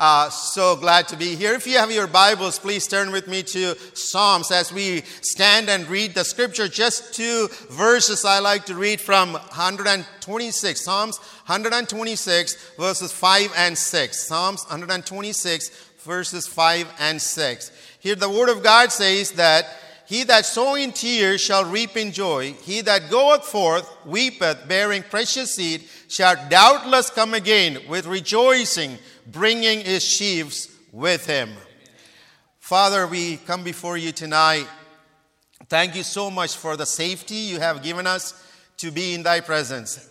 Uh, so glad to be here. If you have your Bibles, please turn with me to Psalms as we stand and read the scripture. Just two verses I like to read from 126. Psalms 126, verses 5 and 6. Psalms 126, verses 5 and 6. Here the word of God says that he that sow in tears shall reap in joy. He that goeth forth weepeth, bearing precious seed, shall doubtless come again with rejoicing, bringing his sheaves with him. Father, we come before you tonight. Thank you so much for the safety you have given us to be in thy presence.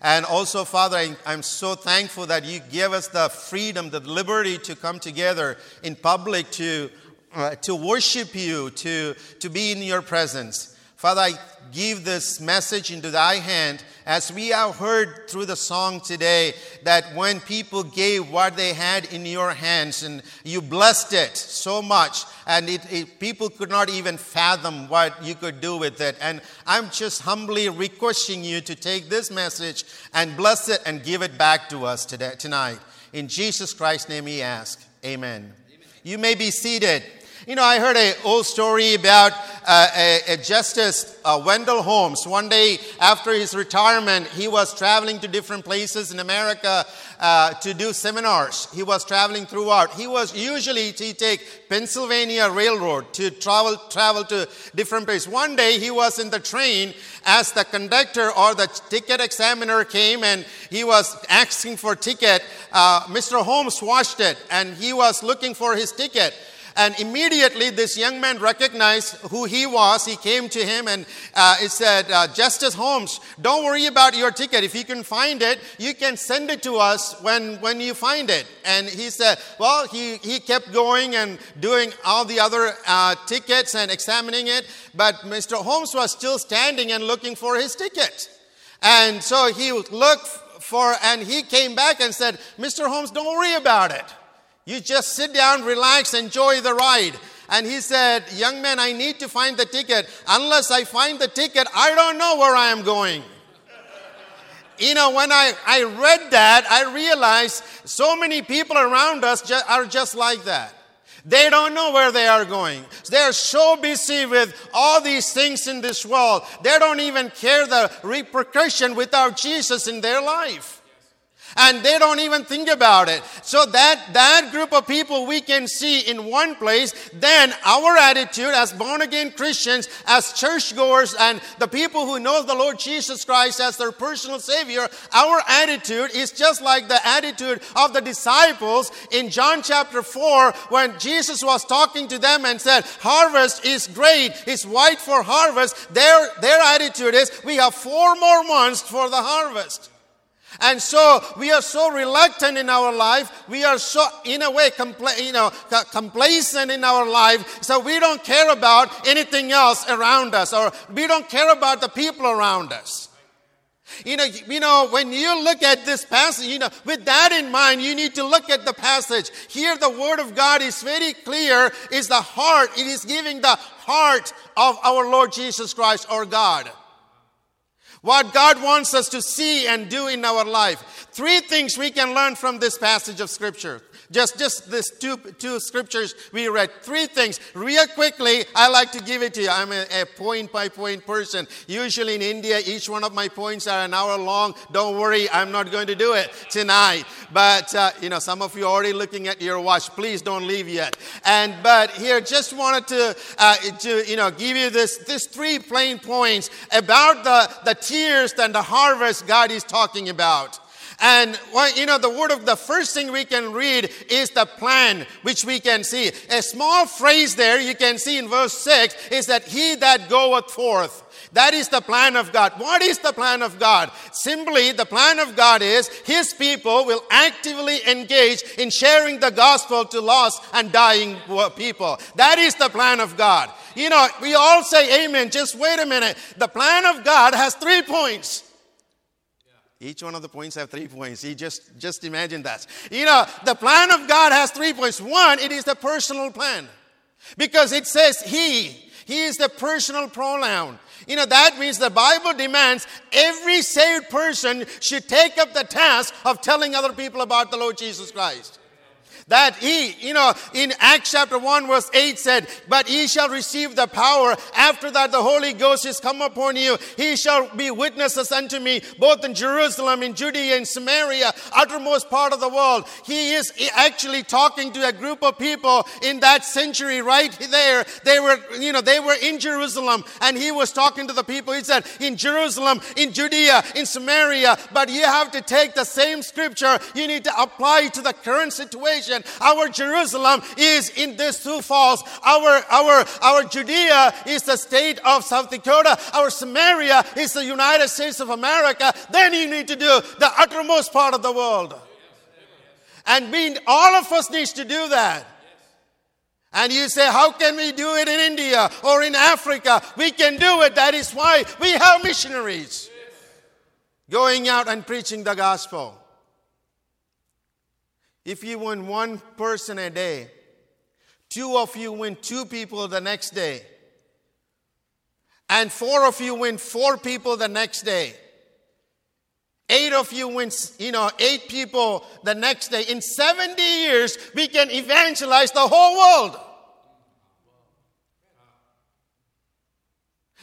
And also, Father, I'm so thankful that you give us the freedom, the liberty to come together in public to uh, to worship you, to, to be in your presence. Father, I give this message into thy hand as we have heard through the song today that when people gave what they had in your hands and you blessed it so much and it, it, people could not even fathom what you could do with it. And I'm just humbly requesting you to take this message and bless it and give it back to us today, tonight. In Jesus Christ's name we ask. Amen. Amen. You may be seated. You know, I heard an old story about uh, a, a, Justice uh, Wendell Holmes. One day after his retirement, he was traveling to different places in America uh, to do seminars. He was traveling throughout. He was usually to take Pennsylvania Railroad to travel travel to different places. One day he was in the train as the conductor or the ticket examiner came and he was asking for ticket. Uh, Mr. Holmes watched it and he was looking for his ticket. And immediately, this young man recognized who he was. He came to him and uh, he said, uh, Justice Holmes, don't worry about your ticket. If you can find it, you can send it to us when, when you find it. And he said, Well, he, he kept going and doing all the other uh, tickets and examining it. But Mr. Holmes was still standing and looking for his ticket. And so he looked for, and he came back and said, Mr. Holmes, don't worry about it. You just sit down, relax, enjoy the ride. And he said, Young man, I need to find the ticket. Unless I find the ticket, I don't know where I am going. you know, when I, I read that, I realized so many people around us ju- are just like that. They don't know where they are going. They're so busy with all these things in this world. They don't even care the repercussion without Jesus in their life and they don't even think about it. So that, that group of people we can see in one place, then our attitude as born again Christians, as churchgoers, and the people who know the Lord Jesus Christ as their personal Savior, our attitude is just like the attitude of the disciples in John chapter 4 when Jesus was talking to them and said, Harvest is great, it's white for harvest. Their, their attitude is, We have four more months for the harvest. And so we are so reluctant in our life. We are so, in a way, you know, complacent in our life. So we don't care about anything else around us, or we don't care about the people around us. You know, you know, when you look at this passage, you know, with that in mind, you need to look at the passage. Here, the word of God is very clear. Is the heart. It is giving the heart of our Lord Jesus Christ, our God. What God wants us to see and do in our life. Three things we can learn from this passage of Scripture. Just, just this two, two scriptures we read. Three things. Real quickly, I like to give it to you. I'm a, a point by point person. Usually in India, each one of my points are an hour long. Don't worry, I'm not going to do it tonight. But, uh, you know, some of you are already looking at your watch. Please don't leave yet. And, but here, just wanted to, uh, to, you know, give you this, this three plain points about the, the tears and the harvest God is talking about. And well, you know, the word of the first thing we can read is the plan, which we can see. A small phrase there you can see in verse 6 is that he that goeth forth. That is the plan of God. What is the plan of God? Simply, the plan of God is His people will actively engage in sharing the gospel to lost and dying people. That is the plan of God. You know, we all say amen. Just wait a minute. The plan of God has three points. Each one of the points have three points. Just, just imagine that. You know, the plan of God has three points. One, it is the personal plan. Because it says He. He is the personal pronoun. You know, that means the Bible demands every saved person should take up the task of telling other people about the Lord Jesus Christ that he, you know, in Acts chapter 1 verse 8 said, But ye shall receive the power. After that the Holy Ghost is come upon you. He shall be witnesses unto me, both in Jerusalem, in Judea, in Samaria, uttermost part of the world. He is actually talking to a group of people in that century right there. They were, you know, they were in Jerusalem and he was talking to the people. He said, in Jerusalem, in Judea, in Samaria, but you have to take the same scripture. You need to apply it to the current situation. Our Jerusalem is in these Sioux Falls. Our, our, our Judea is the state of South Dakota. Our Samaria is the United States of America. Then you need to do the uttermost part of the world. And we, all of us needs to do that. And you say, how can we do it in India or in Africa? We can do it. That is why we have missionaries going out and preaching the gospel. If you win one person a day, two of you win two people the next day, and four of you win four people the next day. Eight of you win, you know, eight people the next day. In 70 years, we can evangelize the whole world.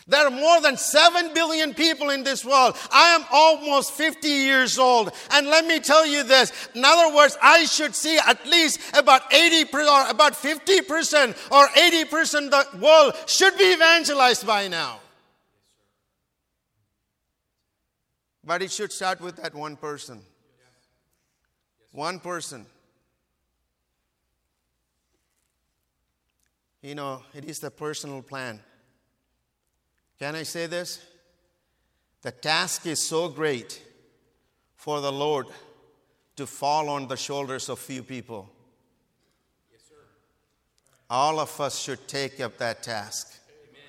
There are more than 7 billion people in this world. I am almost 50 years old. And let me tell you this. In other words, I should see at least about 80 or about 50% or 80% of the world should be evangelized by now. But it should start with that one person. One person. You know, it is the personal plan. Can I say this? The task is so great for the Lord to fall on the shoulders of few people. Yes, All of us should take up that task Amen.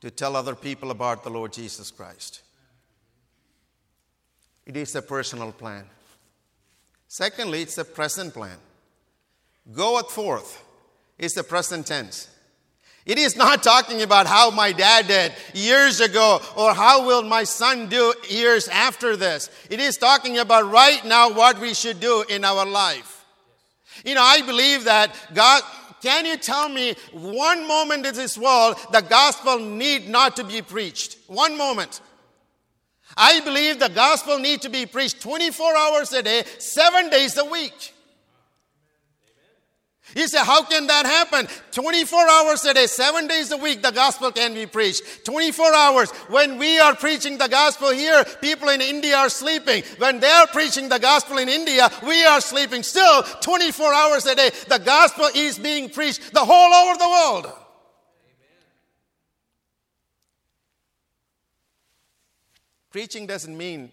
to tell other people about the Lord Jesus Christ. It is a personal plan. Secondly, it's a present plan. Goeth forth is the present tense. It is not talking about how my dad did years ago or how will my son do years after this. It is talking about right now what we should do in our life. You know, I believe that God, can you tell me one moment in this world the gospel need not to be preached? One moment. I believe the gospel need to be preached 24 hours a day, seven days a week. He said, How can that happen? 24 hours a day, seven days a week, the gospel can be preached. 24 hours. When we are preaching the gospel here, people in India are sleeping. When they are preaching the gospel in India, we are sleeping. Still, 24 hours a day, the gospel is being preached the whole over the world. Preaching doesn't mean,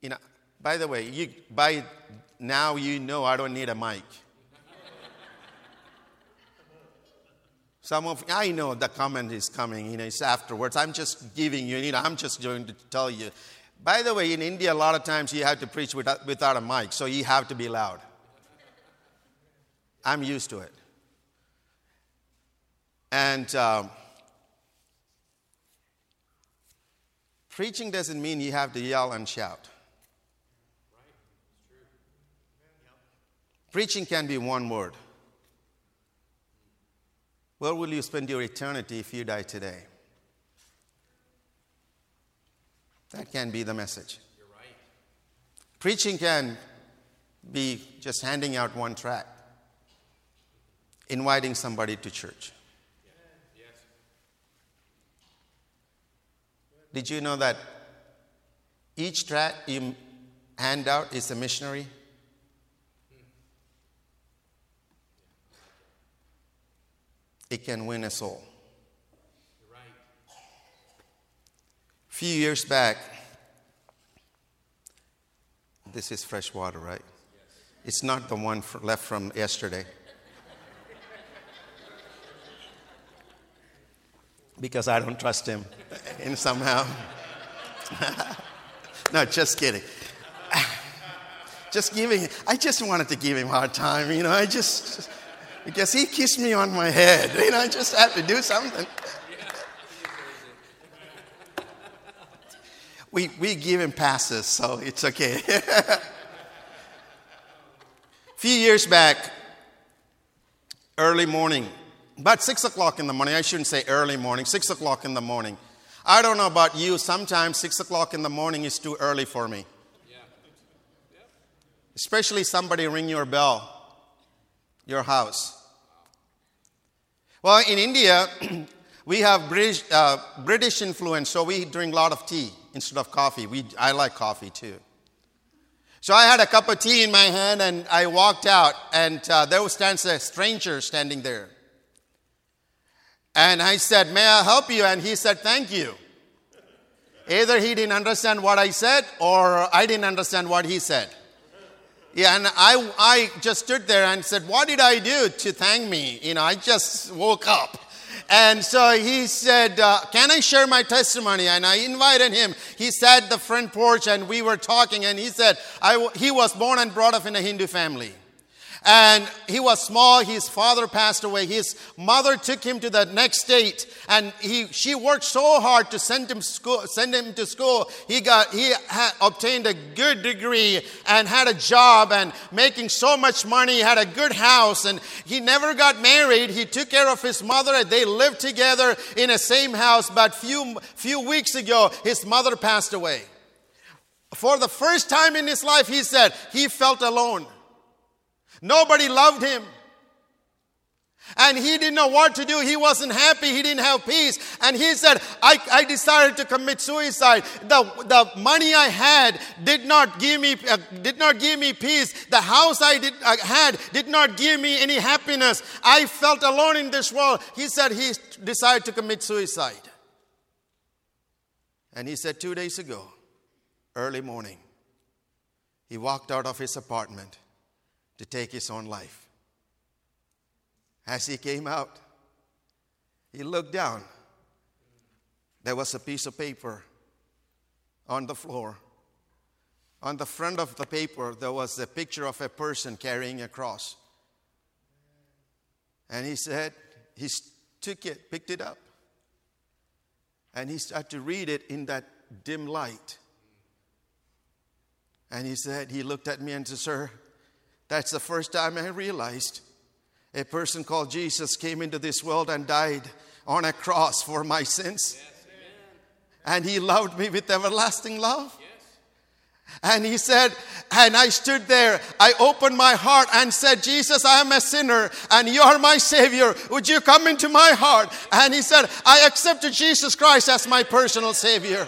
you know, by the way, you, by now you know I don't need a mic. Some of I know the comment is coming, you know, it's afterwards. I'm just giving you, you know, I'm just going to tell you. By the way, in India, a lot of times you have to preach without, without a mic, so you have to be loud. I'm used to it. And um, preaching doesn't mean you have to yell and shout. Preaching can be one word. Where will you spend your eternity if you die today? That can be the message. You're right. Preaching can be just handing out one tract, inviting somebody to church. Yes. Did you know that each tract you hand out is a missionary? It can win us soul. Right. A few years back, this is fresh water, right? Yes. It's not the one left from yesterday. because I don't trust him in somehow. no, just kidding. Just giving, I just wanted to give him a hard time, you know, I just, because he kissed me on my head, you know, I just have to do something. we, we give him passes, so it's okay. a few years back, early morning, about six o'clock in the morning, I shouldn't say early morning, six o'clock in the morning. I don't know about you, sometimes six o'clock in the morning is too early for me. Especially somebody ring your bell, your house. Well, in India, we have British, uh, British influence, so we drink a lot of tea instead of coffee. We, I like coffee too. So I had a cup of tea in my hand and I walked out, and uh, there stands a stranger standing there. And I said, May I help you? And he said, Thank you. Either he didn't understand what I said or I didn't understand what he said. Yeah, and I, I just stood there and said, What did I do to thank me? You know, I just woke up. And so he said, uh, Can I share my testimony? And I invited him. He sat the front porch and we were talking. And he said, I, He was born and brought up in a Hindu family. And he was small. His father passed away. His mother took him to the next state, and he she worked so hard to send him school, send him to school. He got he obtained a good degree and had a job and making so much money. Had a good house, and he never got married. He took care of his mother. And they lived together in the same house. But few few weeks ago, his mother passed away. For the first time in his life, he said he felt alone. Nobody loved him. And he didn't know what to do. He wasn't happy. He didn't have peace. And he said, I, I decided to commit suicide. The, the money I had did not give me, uh, did not give me peace. The house I, did, I had did not give me any happiness. I felt alone in this world. He said he decided to commit suicide. And he said two days ago, early morning, he walked out of his apartment to take his own life. As he came out, he looked down. There was a piece of paper on the floor. On the front of the paper, there was a picture of a person carrying a cross. And he said, he took it, picked it up, and he started to read it in that dim light. And he said, he looked at me and said, Sir, that's the first time I realized a person called Jesus came into this world and died on a cross for my sins. and he loved me with everlasting love. And he said, and I stood there, I opened my heart and said, Jesus, I am a sinner and you are my Savior. Would you come into my heart? And he said, I accepted Jesus Christ as my personal Savior.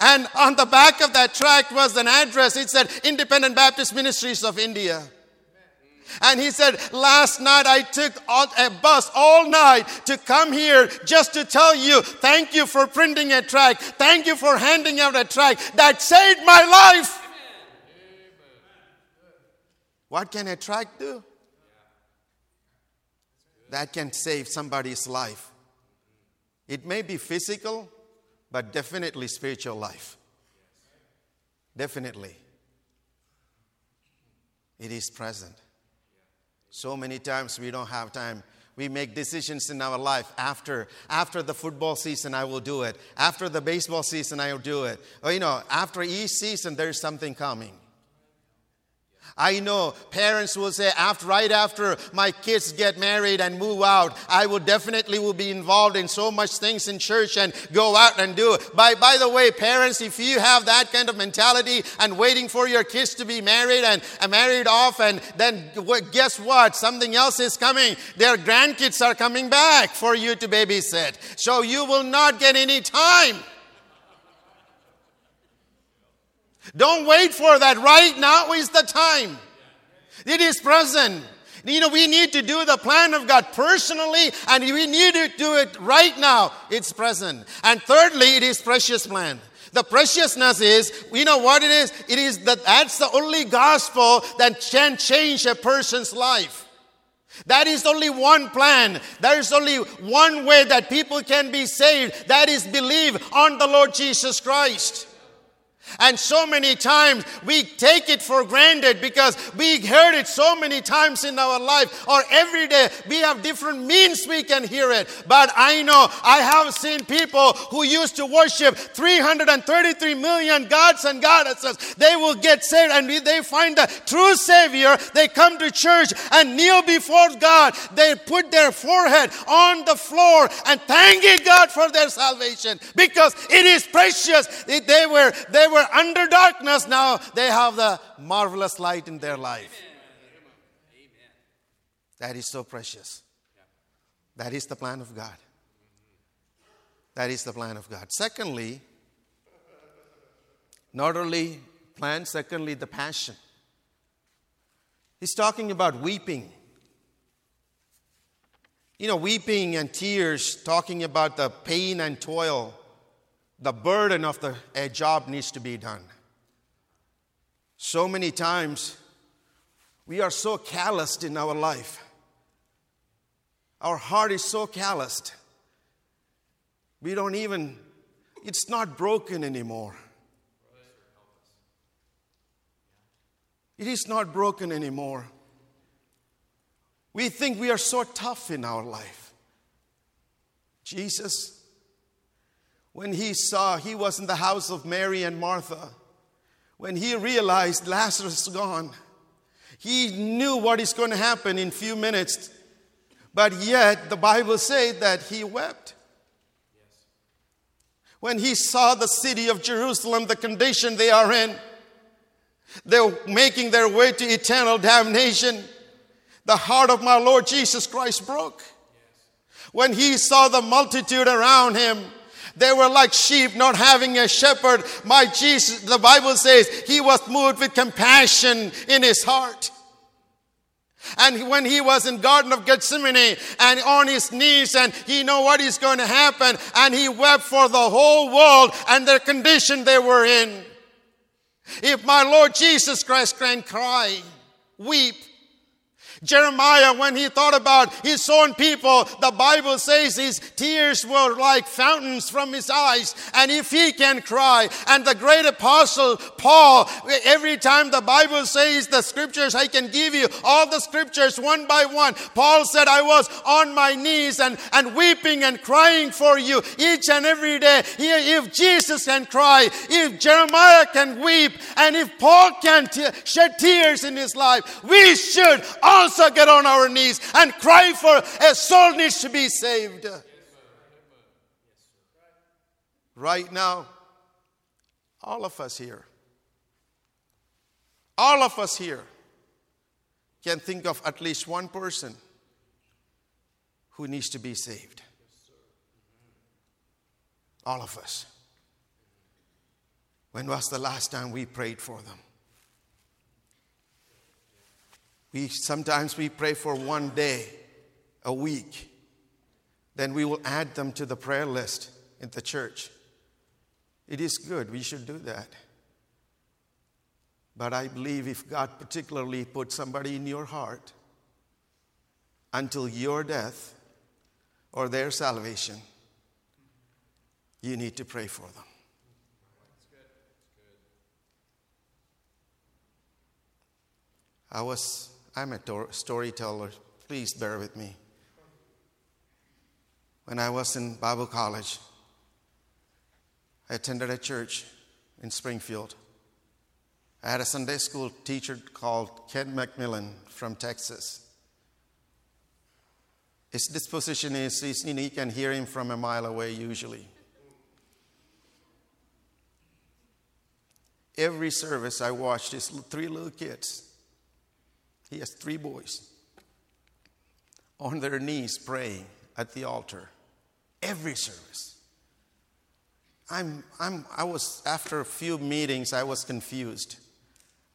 And on the back of that tract was an address. It said Independent Baptist Ministries of India. And he said, Last night I took a bus all night to come here just to tell you, thank you for printing a tract. Thank you for handing out a tract that saved my life. What can a tract do? That can save somebody's life. It may be physical, but definitely spiritual life. Definitely. It is present. So many times we don't have time. We make decisions in our life after after the football season I will do it. After the baseball season I will do it. Or you know, after each season there's something coming. I know parents will say after right after my kids get married and move out, I will definitely will be involved in so much things in church and go out and do it. By by the way, parents, if you have that kind of mentality and waiting for your kids to be married and uh, married off, and then guess what? Something else is coming. Their grandkids are coming back for you to babysit. So you will not get any time. Don't wait for that. Right now is the time. It is present. You know, we need to do the plan of God personally, and we need to do it right now. It's present. And thirdly, it is precious plan. The preciousness is, you know what it is? It is that that's the only gospel that can change a person's life. That is only one plan. There is only one way that people can be saved. That is believe on the Lord Jesus Christ. And so many times we take it for granted because we heard it so many times in our life or every day we have different means we can hear it. But I know I have seen people who used to worship 333 million gods and goddesses. They will get saved and they find the true Savior. They come to church and kneel before God. They put their forehead on the floor and thanking God for their salvation because it is precious. They were, they were under darkness, now they have the marvelous light in their life. That is so precious. That is the plan of God. That is the plan of God. Secondly, not only plan, secondly, the passion. He's talking about weeping. You know, weeping and tears, talking about the pain and toil the burden of the a job needs to be done. So many times we are so calloused in our life. Our heart is so calloused. We don't even, it's not broken anymore. It is not broken anymore. We think we are so tough in our life. Jesus when he saw he was in the house of Mary and Martha, when he realized Lazarus is gone, he knew what is going to happen in few minutes. But yet the Bible says that he wept. When he saw the city of Jerusalem, the condition they are in, they're making their way to eternal damnation. The heart of my Lord Jesus Christ broke. When he saw the multitude around him, they were like sheep not having a shepherd. My Jesus, the Bible says, he was moved with compassion in his heart. And when he was in Garden of Gethsemane and on his knees and he know what is going to happen and he wept for the whole world and the condition they were in. If my Lord Jesus Christ can cry, weep, Jeremiah, when he thought about his own people, the Bible says his tears were like fountains from his eyes. And if he can cry, and the great apostle Paul, every time the Bible says the scriptures, I can give you all the scriptures one by one. Paul said, I was on my knees and, and weeping and crying for you each and every day. If Jesus can cry, if Jeremiah can weep, and if Paul can t- shed tears in his life, we should also also get on our knees and cry for a soul needs to be saved. Right now, all of us here, all of us here can think of at least one person who needs to be saved. All of us. When was the last time we prayed for them? We sometimes we pray for one day, a week. Then we will add them to the prayer list in the church. It is good. We should do that. But I believe if God particularly put somebody in your heart until your death or their salvation, you need to pray for them. I was I'm a storyteller. Please bear with me. When I was in Bible college, I attended a church in Springfield. I had a Sunday school teacher called Ken McMillan from Texas. His disposition is, is you, know, you can hear him from a mile away usually. Every service I watched, his three little kids he has three boys on their knees praying at the altar every service. I'm, I'm, I was, after a few meetings, I was confused.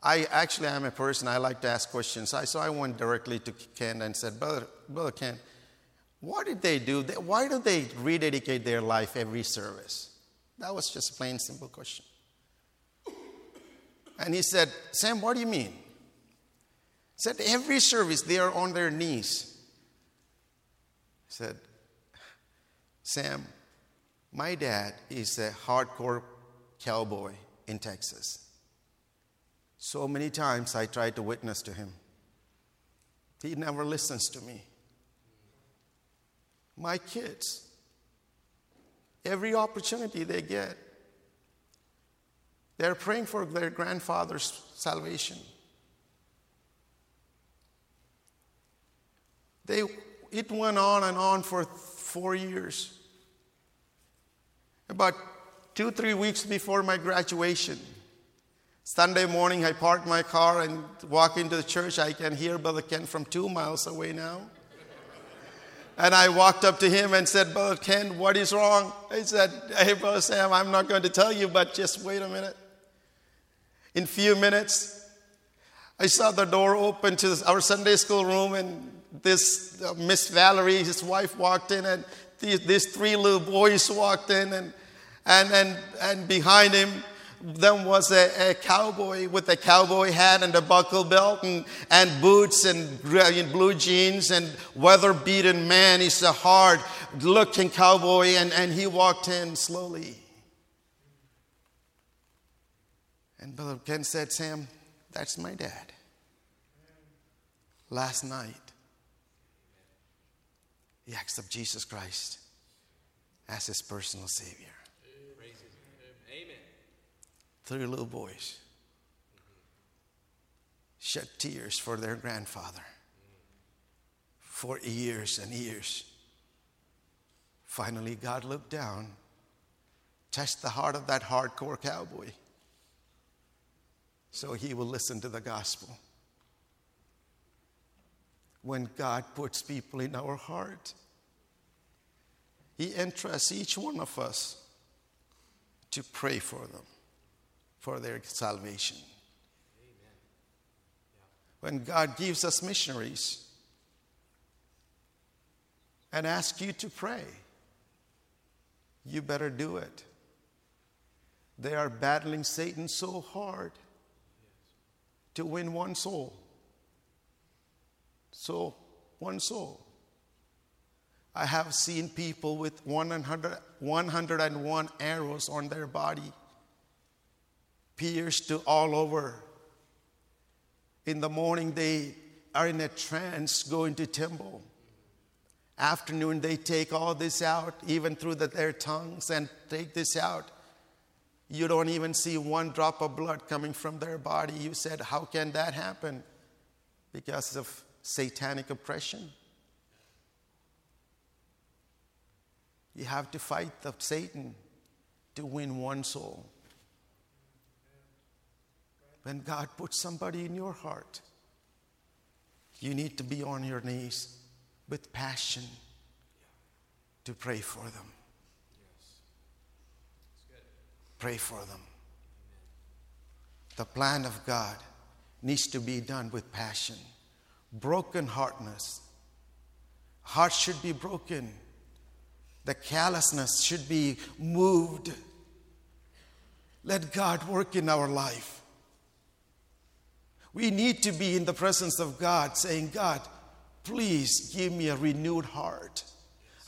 I actually am a person, I like to ask questions. I, so I went directly to Ken and said, Brother, Brother Ken, what did they do? Why do they rededicate their life every service? That was just a plain, simple question. And he said, Sam, what do you mean? Said every service they are on their knees. Said, Sam, my dad is a hardcore cowboy in Texas. So many times I tried to witness to him. He never listens to me. My kids, every opportunity they get, they're praying for their grandfather's salvation. They, it went on and on for four years. About two, three weeks before my graduation, Sunday morning, I parked my car and walk into the church. I can hear Brother Ken from two miles away now. And I walked up to him and said, Brother Ken, what is wrong? He said, Hey, Brother Sam, I'm not going to tell you, but just wait a minute. In a few minutes, I saw the door open to our Sunday school room, and this uh, Miss Valerie, his wife, walked in, and these, these three little boys walked in, and, and, and, and behind him, then was a, a, cowboy with a cowboy hat and a buckle belt and, and boots and blue jeans and weather beaten man. He's a hard looking cowboy and, and he walked in slowly. And Brother Ken said, Sam, that's my dad. Last night, he accepted Jesus Christ as his personal Savior. Amen. three little boys shed tears for their grandfather for years and years. Finally, God looked down, touched the heart of that hardcore cowboy, so he will listen to the gospel. When God puts people in our heart, He entrusts each one of us to pray for them for their salvation. When God gives us missionaries and asks you to pray, you better do it. They are battling Satan so hard to win one soul. So, one soul. I have seen people with 100, 101 arrows on their body pierced to all over. In the morning, they are in a trance going to temple. Afternoon, they take all this out, even through the, their tongues, and take this out. You don't even see one drop of blood coming from their body. You said, How can that happen? Because of satanic oppression. You have to fight the Satan to win one soul. When God puts somebody in your heart, you need to be on your knees with passion to pray for them. Pray for them. The plan of God needs to be done with passion. Broken heartness. Heart should be broken. The callousness should be moved. Let God work in our life. We need to be in the presence of God saying, God, please give me a renewed heart.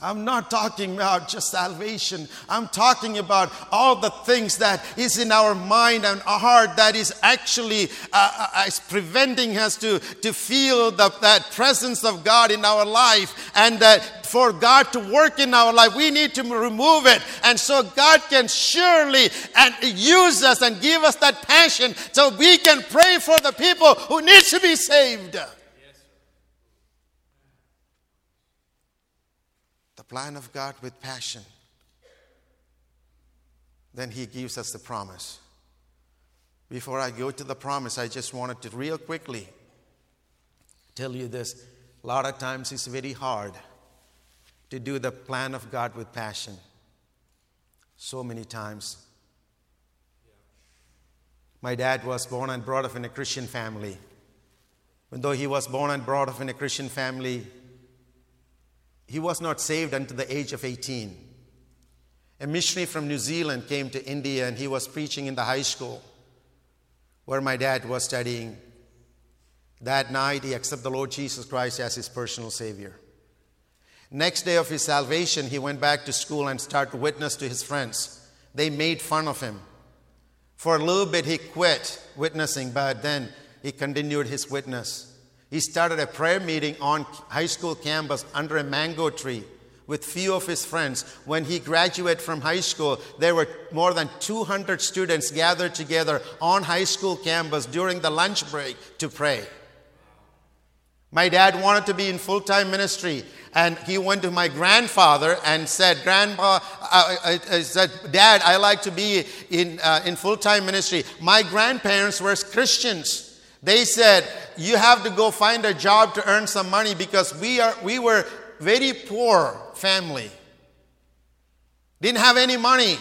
I'm not talking about just salvation. I'm talking about all the things that is in our mind and our heart that is actually uh, uh, is preventing us to, to feel the, that presence of God in our life and that for God to work in our life, we need to remove it. And so God can surely and use us and give us that passion so we can pray for the people who need to be saved. Plan of God with passion, then He gives us the promise. Before I go to the promise, I just wanted to real quickly tell you this. A lot of times it's very hard to do the plan of God with passion. So many times. My dad was born and brought up in a Christian family. Even though he was born and brought up in a Christian family, he was not saved until the age of 18. A missionary from New Zealand came to India and he was preaching in the high school where my dad was studying. That night, he accepted the Lord Jesus Christ as his personal Savior. Next day of his salvation, he went back to school and started to witness to his friends. They made fun of him. For a little bit, he quit witnessing, but then he continued his witness. He started a prayer meeting on high school campus under a mango tree with few of his friends. When he graduated from high school, there were more than 200 students gathered together on high school campus during the lunch break to pray. My dad wanted to be in full time ministry, and he went to my grandfather and said, Grandpa, I, I, I said, Dad, I like to be in, uh, in full time ministry. My grandparents were Christians. They said, You have to go find a job to earn some money because we, are, we were very poor family. Didn't have any money.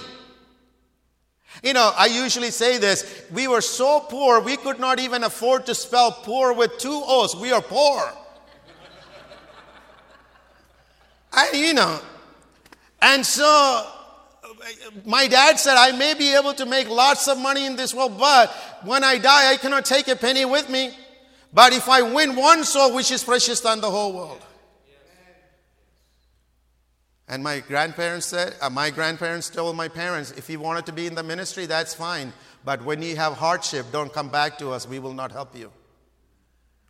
You know, I usually say this we were so poor, we could not even afford to spell poor with two O's. We are poor. I, you know, and so my dad said, I may be able to make lots of money in this world, but when I die, I cannot take a penny with me. But if I win one soul, which is precious than the whole world. And my grandparents said, uh, my grandparents told my parents, if you wanted to be in the ministry, that's fine. But when you have hardship, don't come back to us. We will not help you.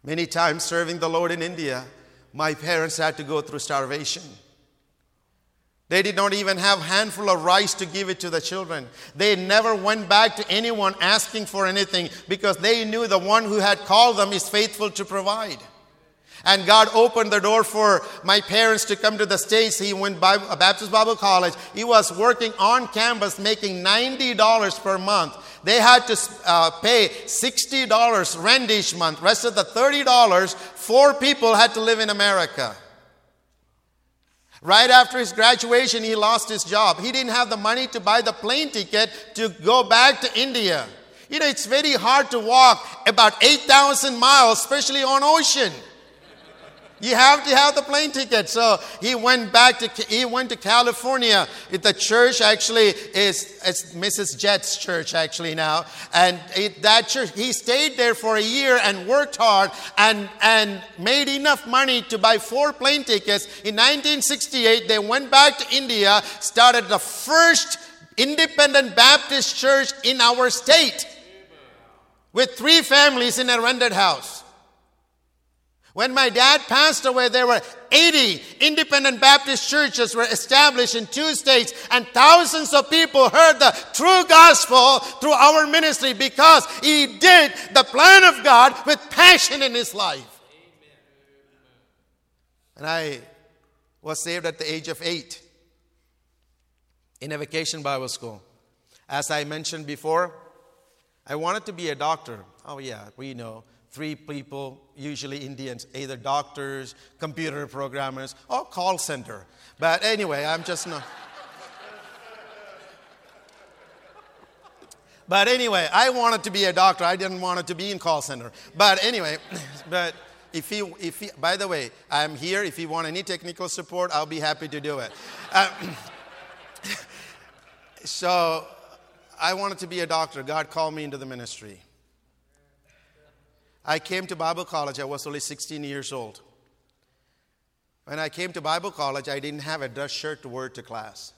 Many times serving the Lord in India, my parents had to go through starvation. They did not even have a handful of rice to give it to the children. They never went back to anyone asking for anything because they knew the one who had called them is faithful to provide. And God opened the door for my parents to come to the States. He went by Baptist Bible College. He was working on campus making $90 per month. They had to uh, pay $60 rent each month. Rest of the $30, four people had to live in America. Right after his graduation, he lost his job. He didn't have the money to buy the plane ticket to go back to India. You know, it's very hard to walk about 8,000 miles, especially on ocean. You have to have the plane ticket. So he went back to he went to California. The church actually is it's Mrs. Jett's church actually now, and it, that church he stayed there for a year and worked hard and and made enough money to buy four plane tickets. In 1968, they went back to India, started the first independent Baptist church in our state with three families in a rented house. When my dad passed away, there were 80 independent Baptist churches were established in two states and thousands of people heard the true gospel through our ministry because he did the plan of God with passion in his life. And I was saved at the age of eight in a vacation Bible school. As I mentioned before, I wanted to be a doctor. Oh, yeah, we know three people, usually Indians, either doctors, computer programmers, or call center. But anyway, I'm just not. But anyway, I wanted to be a doctor. I didn't want it to be in call center. But anyway, but if he, if by the way, I'm here. If you want any technical support, I'll be happy to do it. Uh, so I wanted to be a doctor. God called me into the ministry. I came to Bible college, I was only 16 years old. When I came to Bible college, I didn't have a dress shirt to wear to class.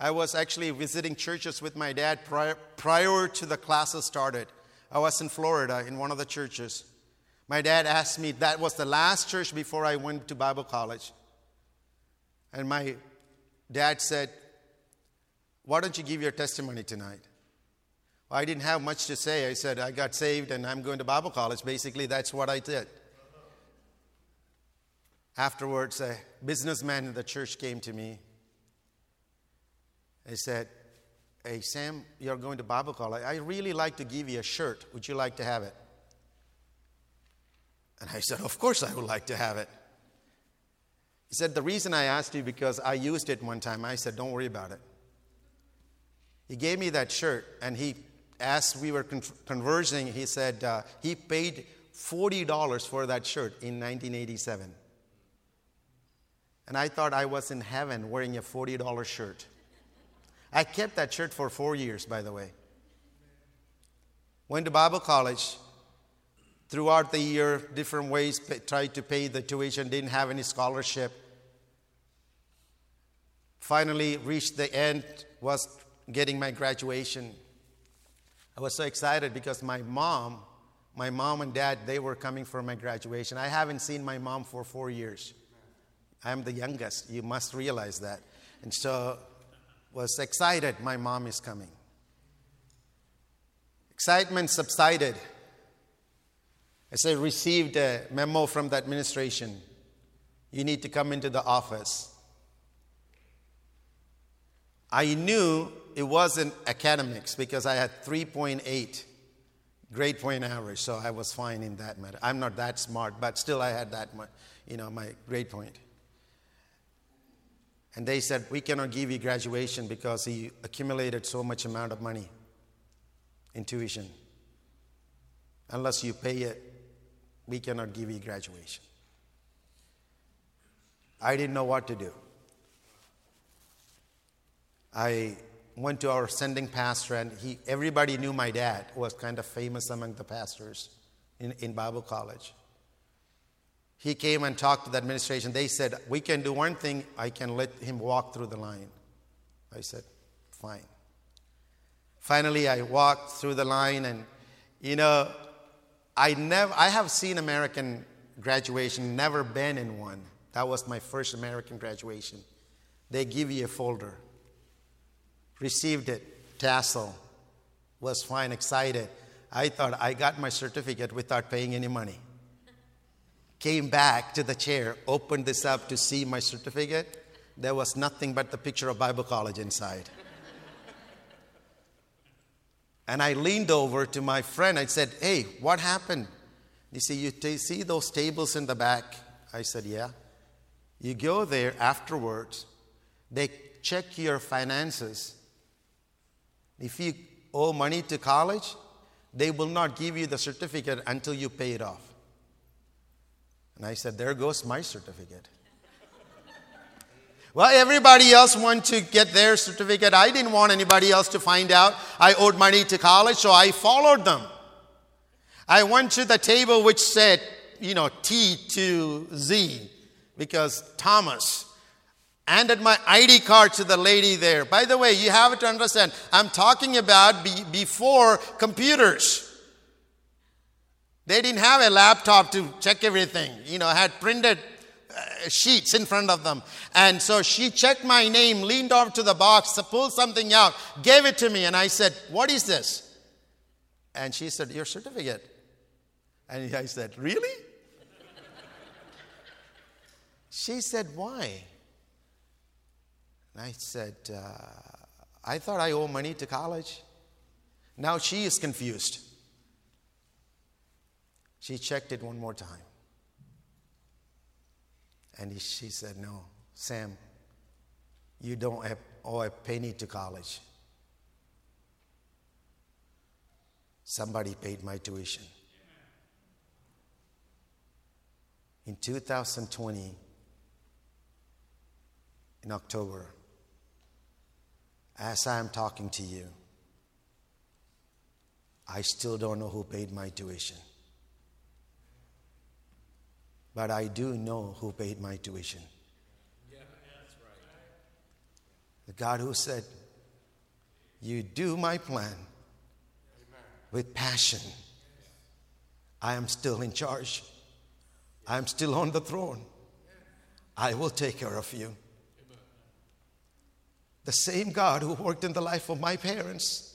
I was actually visiting churches with my dad prior, prior to the classes started. I was in Florida in one of the churches. My dad asked me, that was the last church before I went to Bible college. And my dad said, Why don't you give your testimony tonight? I didn't have much to say. I said, I got saved and I'm going to Bible college. Basically, that's what I did. Afterwards, a businessman in the church came to me. He said, Hey, Sam, you're going to Bible college. I really like to give you a shirt. Would you like to have it? And I said, Of course, I would like to have it. He said, The reason I asked you because I used it one time. I said, Don't worry about it. He gave me that shirt and he as we were con- conversing, he said uh, he paid $40 for that shirt in 1987. And I thought I was in heaven wearing a $40 shirt. I kept that shirt for four years, by the way. Went to Bible college. throughout the year, different ways, tried to pay the tuition, didn't have any scholarship. Finally, reached the end, was getting my graduation. I was so excited because my mom, my mom and dad, they were coming for my graduation. I haven't seen my mom for four years. I'm the youngest. You must realize that. And so was excited my mom is coming. Excitement subsided as I received a memo from the administration. You need to come into the office. I knew it wasn't academics because I had 3.8 grade point average, so I was fine in that matter. I'm not that smart, but still I had that, much, you know, my grade point. And they said, We cannot give you graduation because he accumulated so much amount of money in tuition. Unless you pay it, we cannot give you graduation. I didn't know what to do. I went to our sending pastor, and he, everybody knew my dad was kind of famous among the pastors in, in Bible college. He came and talked to the administration. They said, We can do one thing, I can let him walk through the line. I said, Fine. Finally, I walked through the line, and you know, I, never, I have seen American graduation, never been in one. That was my first American graduation. They give you a folder. Received it, tassel, was fine, excited. I thought I got my certificate without paying any money came back to the chair, opened this up to see my certificate. There was nothing but the picture of Bible college inside. and I leaned over to my friend. I said, Hey, what happened? He said, You t- see those tables in the back? I said, Yeah. You go there afterwards, they check your finances. If you owe money to college, they will not give you the certificate until you pay it off. And I said, There goes my certificate. well, everybody else wanted to get their certificate. I didn't want anybody else to find out I owed money to college, so I followed them. I went to the table which said, you know, T to Z, because Thomas handed my ID card to the lady there. By the way, you have to understand, I'm talking about be, before computers. They didn't have a laptop to check everything, you know, had printed uh, sheets in front of them. And so she checked my name, leaned over to the box, pulled something out, gave it to me, and I said, What is this? And she said, Your certificate. And I said, Really? she said, Why? And I said, uh, I thought I owe money to college. Now she is confused. She checked it one more time. And she said, No, Sam, you don't owe a penny to college. Somebody paid my tuition. In 2020, in October, as I am talking to you, I still don't know who paid my tuition. But I do know who paid my tuition. The God who said, You do my plan with passion. I am still in charge. I am still on the throne. I will take care of you. The same God who worked in the life of my parents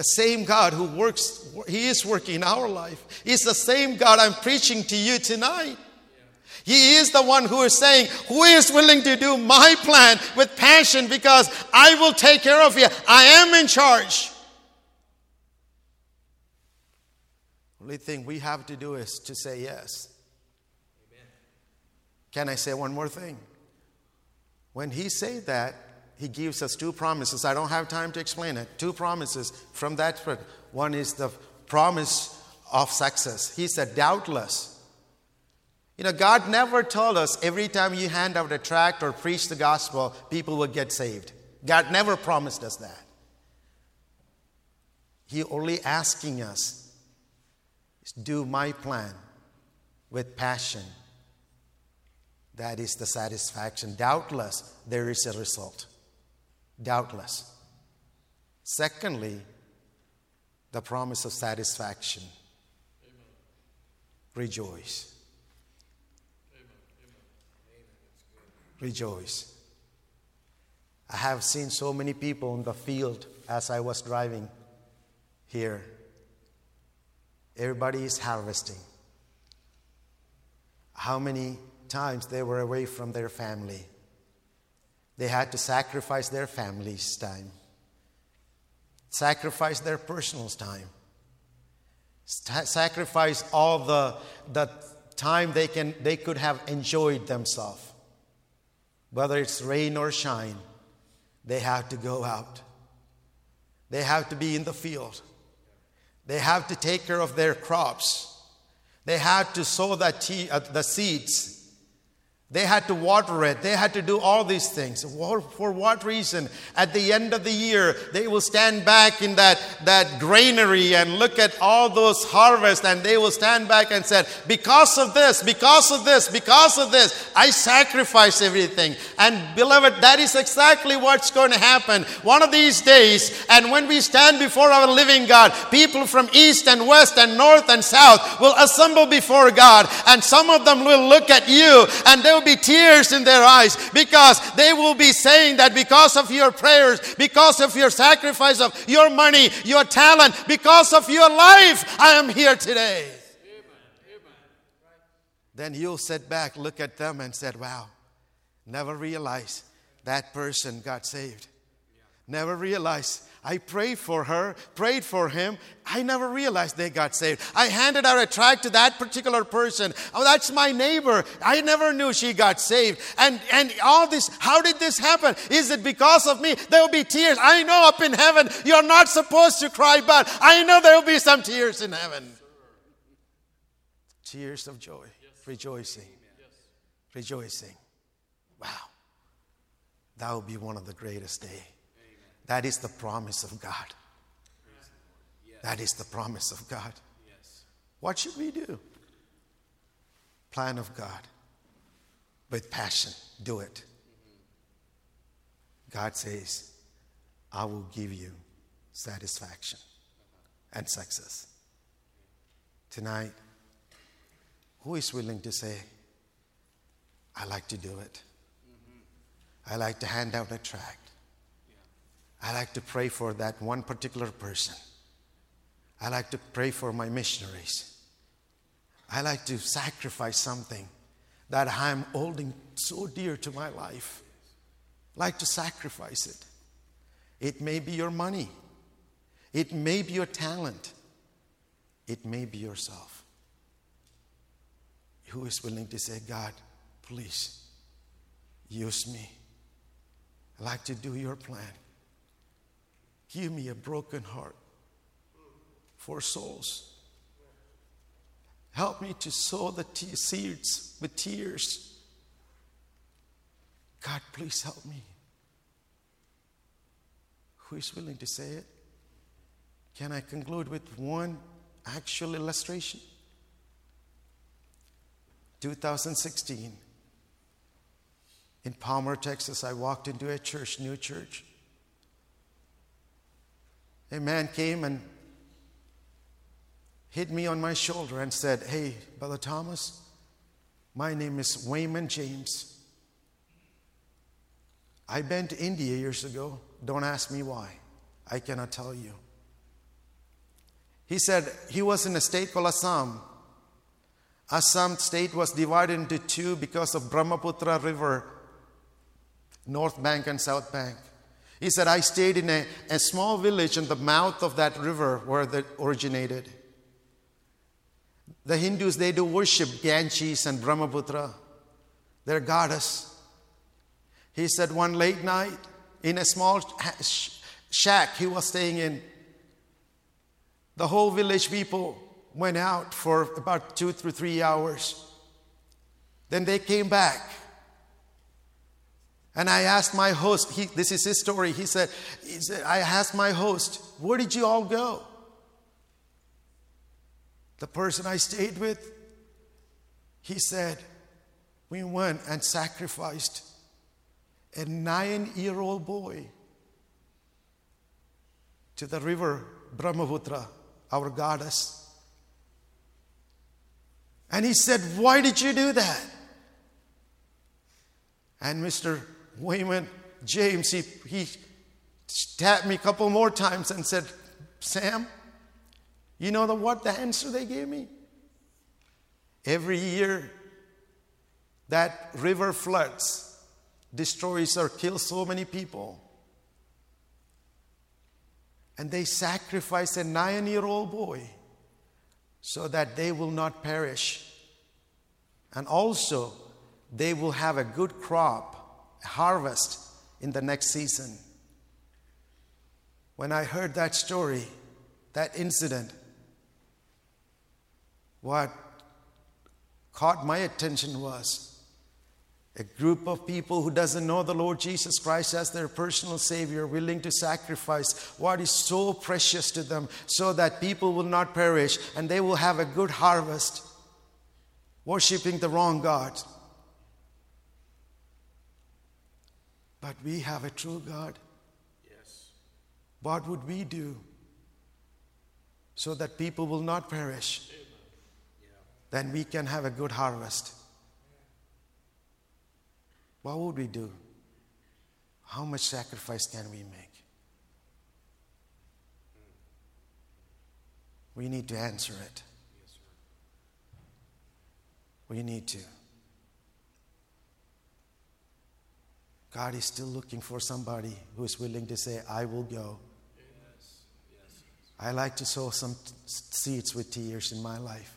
the same God who works, He is working in our life. He's the same God I'm preaching to you tonight. He is the one who is saying, Who is willing to do my plan with passion because I will take care of you? I am in charge. Only thing we have to do is to say yes. Amen. Can I say one more thing? When he said that, he gives us two promises. I don't have time to explain it. Two promises from that. word. One is the promise of success. He said, doubtless. You know, God never told us every time you hand out a tract or preach the gospel, people will get saved. God never promised us that. He only asking us do my plan with passion, that is the satisfaction. Doubtless, there is a result. Doubtless. Secondly, the promise of satisfaction. Rejoice. Rejoice. I have seen so many people in the field as I was driving here. Everybody is harvesting. How many times they were away from their family? They had to sacrifice their family's time, sacrifice their personal time, sacrifice all the, the time they, can, they could have enjoyed themselves. Whether it's rain or shine, they have to go out. They have to be in the field. They have to take care of their crops. They have to sow the, tea, uh, the seeds they had to water it. They had to do all these things. For what reason? At the end of the year, they will stand back in that, that granary and look at all those harvests and they will stand back and say, because of this, because of this, because of this, I sacrifice everything. And beloved, that is exactly what's going to happen one of these days. And when we stand before our living God, people from east and west and north and south will assemble before God. And some of them will look at you and they be tears in their eyes because they will be saying that because of your prayers, because of your sacrifice of your money, your talent, because of your life, I am here today. Then you'll sit back, look at them, and said, Wow, never realized that person got saved. Never realized I prayed for her, prayed for him. I never realized they got saved. I handed out a tract to that particular person. Oh, that's my neighbor. I never knew she got saved. And, and all this, how did this happen? Is it because of me? There will be tears. I know up in heaven you're not supposed to cry, but I know there will be some tears in heaven. Tears of joy, rejoicing, rejoicing. Wow. That will be one of the greatest days. That is the promise of God. That is the promise of God. What should we do? Plan of God. With passion, do it. God says, I will give you satisfaction and success. Tonight, who is willing to say, I like to do it? I like to hand out a tract. I like to pray for that one particular person. I like to pray for my missionaries. I like to sacrifice something that I'm holding so dear to my life. Like to sacrifice it. It may be your money. It may be your talent. It may be yourself. Who is willing to say, God, please use me? I like to do your plan. Give me a broken heart for souls. Help me to sow the seeds with tears. God, please help me. Who is willing to say it? Can I conclude with one actual illustration? 2016, in Palmer, Texas, I walked into a church, new church a man came and hit me on my shoulder and said, Hey, Brother Thomas, my name is Wayman James. I've been to India years ago. Don't ask me why. I cannot tell you. He said he was in a state called Assam. Assam state was divided into two because of Brahmaputra River, North Bank and South Bank. He said, I stayed in a, a small village in the mouth of that river where that originated. The Hindus, they do worship Ganges and Brahmaputra, their goddess. He said one late night in a small shack he was staying in, the whole village people went out for about two to three hours. Then they came back. And I asked my host, he, this is his story. He said, he said, I asked my host, where did you all go? The person I stayed with, he said, we went and sacrificed a nine year old boy to the river Brahmaputra, our goddess. And he said, Why did you do that? And Mr. Wayman James, he, he tapped me a couple more times and said, Sam, you know the, what the answer they gave me? Every year that river floods, destroys or kills so many people. And they sacrifice a nine year old boy so that they will not perish. And also, they will have a good crop, harvest in the next season. When I heard that story, that incident, what caught my attention was a group of people who doesn't know the Lord Jesus Christ as their personal savior willing to sacrifice what is so precious to them so that people will not perish and they will have a good harvest worshiping the wrong god but we have a true god yes what would we do so that people will not perish then we can have a good harvest what would we do? How much sacrifice can we make? We need to answer it. Yes, We need to. God is still looking for somebody who is willing to say, I will go. I like to sow some seeds with tears in my life.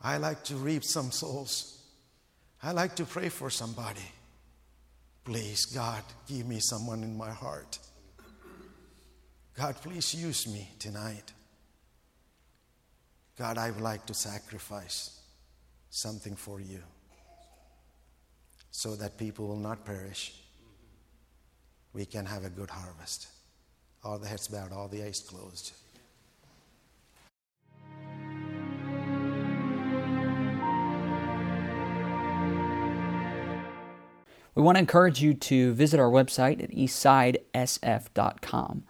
I like to reap some souls. I like to pray for somebody. Please, God, give me someone in my heart. God, please use me tonight. God, I would like to sacrifice something for you so that people will not perish. We can have a good harvest. All the heads bowed, all the eyes closed. We want to encourage you to visit our website at eastsidesf.com.